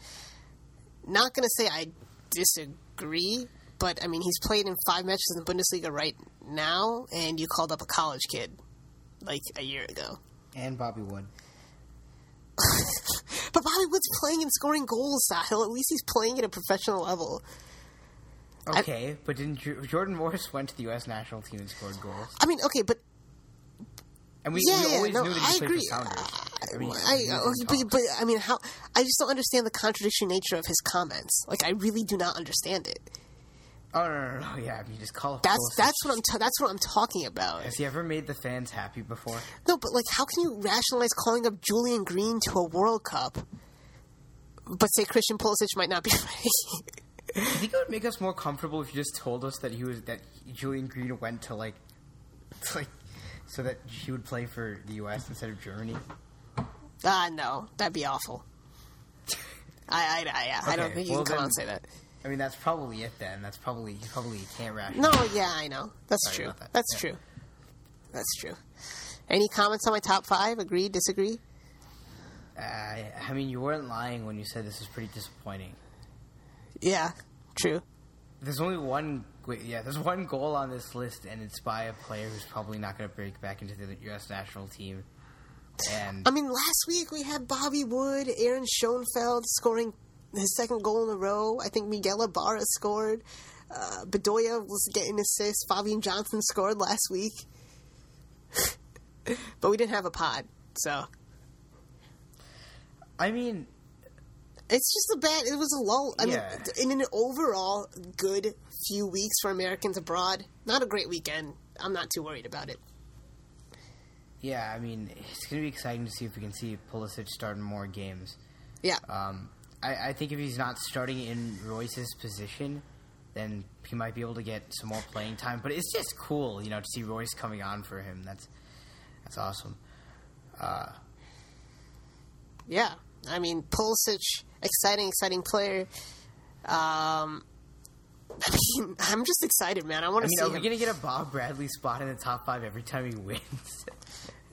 Not going to say I disagree, but I mean he's played in five matches in the Bundesliga right now, and you called up a college kid like a year ago. And Bobby Wood. But Bobby Wood's playing and scoring goals, Sahil. At least he's playing at a professional level. Okay, but didn't Jordan Morris went to the U.S. national team and scored goals? I mean, okay, but And we, yeah, we yeah, always no, knew that I he played agree. for Sounders. I mean, I, but, but I mean, how? I just don't understand the contradictory nature of his comments. Like, I really do not understand it. Oh no, no, no, yeah. Mean, just call up. That's Pulisic. that's what I'm that's what I'm talking about. Has he ever made the fans happy before? No, but like, how can you rationalize calling up Julian Green to a World Cup, but say Christian Pulisic might not be ready? I think it would make us more comfortable if you just told us that he was that Julian Green went to like, to like, so that he would play for the U.S. instead of Germany? Ah, no, that'd be awful. I I I, I don't think you well can come out and say that. I mean, that's probably it then. That's probably you probably can't ration. No, yeah, I know. That's Sorry true. that. That's Yeah. true. That's true. Any comments on my top five? Agree? Disagree? Uh, I mean, you weren't lying when you said this is pretty disappointing. Yeah, true. There's only one. Yeah, there's one goal on this list, and it's by a player who's probably not going to break back into the U.S. national team. And I mean, last week we had Bobby Wood, Aaron Schoenfeld scoring his second goal in a row. I think Miguel Ibarra scored. Uh, Bedoya was getting assists. Fabian Johnson scored last week. but we didn't have a pod, so I mean, it's just a bad. It was a lull. I Yeah. mean, in an overall good few weeks for Americans abroad, not a great weekend. I'm not too worried about it. yeah, I mean, it's going to be exciting to see if we can see Pulisic start in more games. Yeah, Um, I, I think if he's not starting in Reus's position, then he might be able to get some more playing time. But it's just cool, you know, to see Royce coming on for him. That's that's awesome. Uh, yeah. I mean, Pulisic, exciting, exciting player. Um, I mean, I'm just excited, man. I want I to mean, see are we him. going to get a Bob Bradley spot in the top five every time he wins?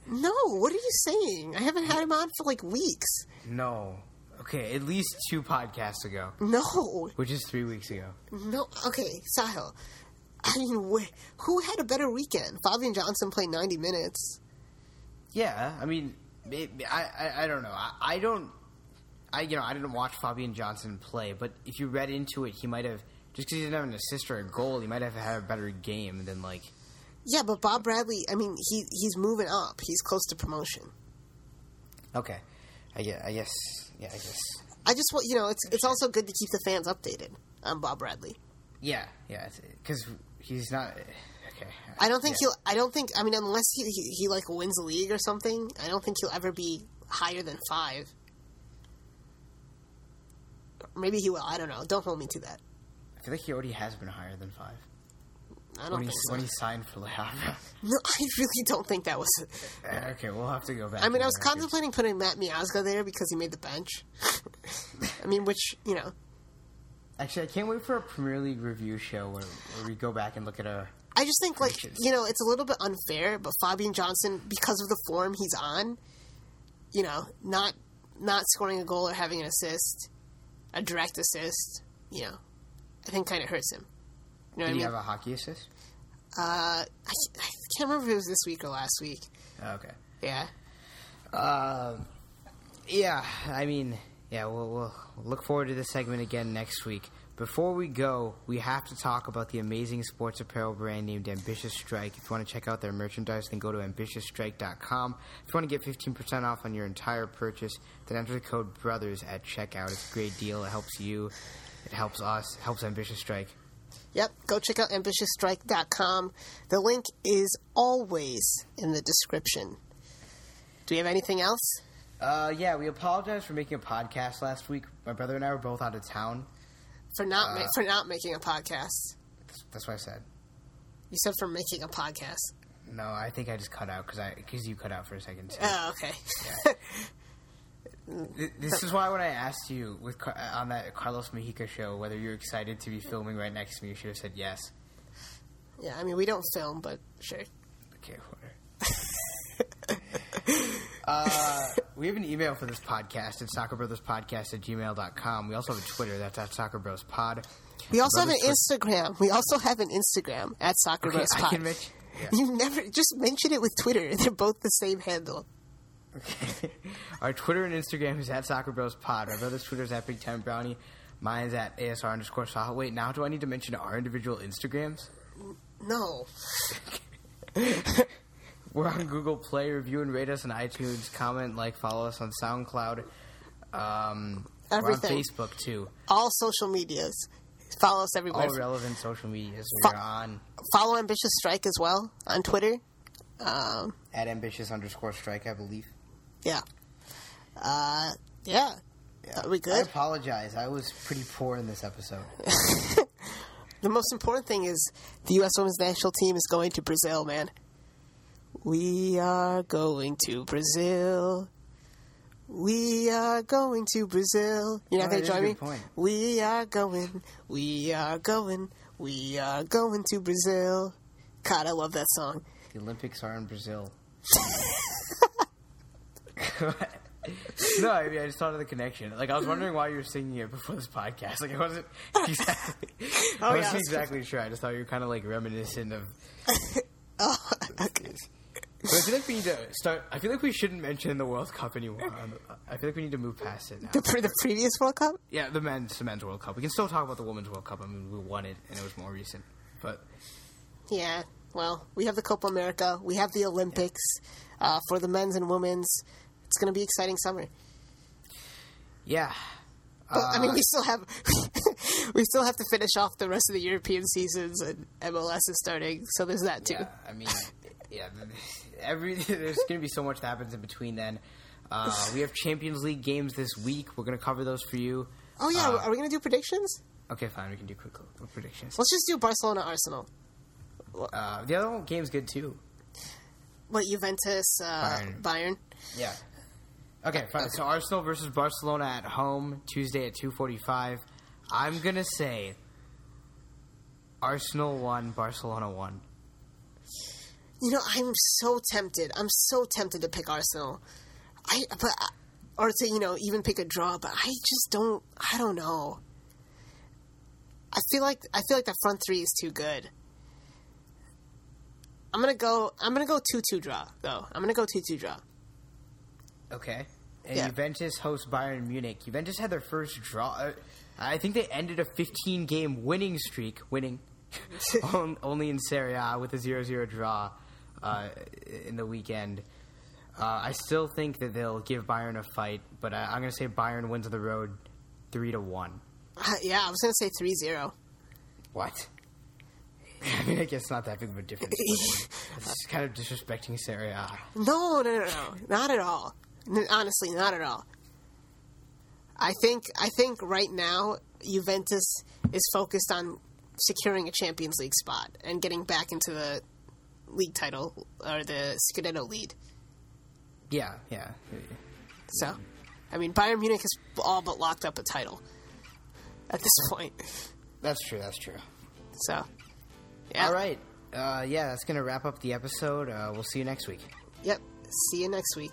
No, what are you saying? I haven't had him on for like weeks. no. Okay, at least two podcasts ago, No, which is three weeks ago. no. Okay, Sahil. I mean, wh- who had a better weekend? Fabian Johnson played 90 minutes. Yeah, I mean, it, I, I I don't know. I, I don't. I you know I didn't watch Fabian Johnson play, but if you read into it, he might have just because he didn't have an assist or a goal, he might have had a better game than like. Yeah, but Bob Bradley, I mean, he he's moving up. He's close to promotion. Okay, I guess. I guess. Yeah, I guess. I just want you know, it's it's also good to keep the fans updated on Bob Bradley. Yeah, yeah, because he's not. Okay. I don't think yeah. he'll. I don't think. I mean, unless he, he he like wins the league or something, I don't think he'll ever be higher than five. Maybe he will. I don't know. Don't hold me to that. I feel like he already has been higher than five I don't when he think so. when he signed for Le Havre. No, I really don't think that was. Uh, okay, we'll have to go back. I mean, I was records. contemplating putting Matt Miazga there because he made the bench. I mean, which you know, Actually, I can't wait for a Premier League review show where, where we go back and look at our. I just think like you know, it's a little bit unfair. But Fabian Johnson, because of the form he's on, you know, not not scoring a goal or having an assist, a direct assist, you know, I think kind of hurts him. Do you know Did he mean? have a hockey assist? Uh, I, I can't remember if it was this week or last week. Okay. Yeah. Um, yeah, I mean, yeah, we'll, we'll look forward to this segment again next week. Before we go, we have to talk about the amazing sports apparel brand named Ambitious Stryk. If you want to check out their merchandise, then go to ambitiousstryk.com. If you want to get 15% off on your entire purchase, then enter the code BROTHERS at checkout. It's a great deal. It helps you, it helps us, it helps Ambitious Stryk. Yep, go check out ambitiousstryk.com. The link is always in the description. Do we have anything else? Uh, yeah, we apologize for making a podcast last week. My brother and I were both out of town. For not ma- Uh, for not making a podcast. That's what I said. You said for making a podcast. No, I think I just cut out because I because you cut out for a second too. Oh, okay. Th- This is why when I asked you with on that Carlos Mejica show whether you're excited to be filming right next to me, you should have said yes. yeah, I mean we don't film, but sure. Okay, whatever. uh, we have an email for this podcast. It's soccerbrotherspodcast at gmail.com. We also have a Twitter. That's at soccerbrospod. We also have an Instagram. We also have an Instagram at Soccer Okay, I Pod. can mention. Yeah. You never just mention it with Twitter. They're both the same handle. Okay. Our Twitter and Instagram is at Soccer Bros Pod. Our brother's Twitter is at Big Time Brownie. Mine's at ASR underscore Sahil. Wait, now do I need to mention our individual Instagrams? No. We're on Google Play. Review and rate us on iTunes. Comment, like, follow us on SoundCloud. Um, we're on Facebook too. All social medias. Follow us everywhere. All relevant social medias. Fo- We're on Follow Ambitious Stryk as well on Twitter. Um, at ambitious underscore stryk, I believe. Yeah. Uh, yeah. Yeah. Are we good? I apologize. I was pretty poor in this episode. The most important thing is the U.S. women's national team is going to Brazil, man. We are going to Brazil. We are going to Brazil. You're not going to join me? point. We are going. We are going. We are going to Brazil. God, I love that song. The Olympics are in Brazil. no, I mean I just thought of the connection. Like I was wondering why you were singing it before this podcast. Like I wasn't exactly, Oh, I wasn't that's exactly sure. I just thought you were kind of like reminiscent of. Oh, okay. But I feel like we need to start. I feel like we shouldn't mention the World Cup anymore. Um, I feel like we need to move past it now. The, pre- the previous World Cup? Yeah, the men's the men's World Cup. We can still talk about the women's World Cup. I mean, we won it, and it was more recent. But Yeah. Well, we have the Copa America. We have the Olympics uh, for the men's and women's. It's going to be exciting summer. yeah, But, I mean, Uh, we still have we still have to finish off the rest of the European seasons, and MLS is starting, so there's that too. Yeah, I mean, yeah, every there's going to be so much that happens in between. Then uh, we have Champions League games this week. We're going to cover those for you. Oh yeah, Uh, are we going to do predictions? Okay, fine. We can do quick, quick predictions. Let's just do Barcelona Arsenal. Uh, the other one game's good too. What Juventus uh, Bayern. Bayern? Yeah. Okay, fine. So Arsenal versus Barcelona at home Tuesday at two forty-five. I'm gonna say Arsenal won, Barcelona won. You know, I'm so tempted. I'm so tempted to pick Arsenal. I but or to you know even pick a draw, but I just don't. I don't know. I feel like I feel like the front three is too good. I'm gonna go. I'm gonna go two two draw though. I'm gonna go two two draw. Okay. and Yeah. Juventus hosts Bayern Munich. Juventus had their first draw. uh, I think they ended a 15 game winning streak, winning on- only in Serie A with a 0-0 draw uh, in the weekend. Uh, I still think that they'll give Bayern a fight, but I, I'm going to say Bayern wins on the road three to one. Uh, yeah, I was gonna say 3-0. What? I mean, I guess it's not that big of a difference. it's kind of disrespecting Serie A. No, no, no, no, not at all. Honestly, not at all. I think I think right now Juventus is focused on securing a Champions League spot and getting back into the league title or the Scudetto lead. Yeah, yeah. So, I mean, Bayern Munich has all but locked up a title at this point. That's true. That's true. So, yeah. All right. Uh, yeah, that's going to wrap up the episode. Uh, we'll see you next week. Yep. See you next week.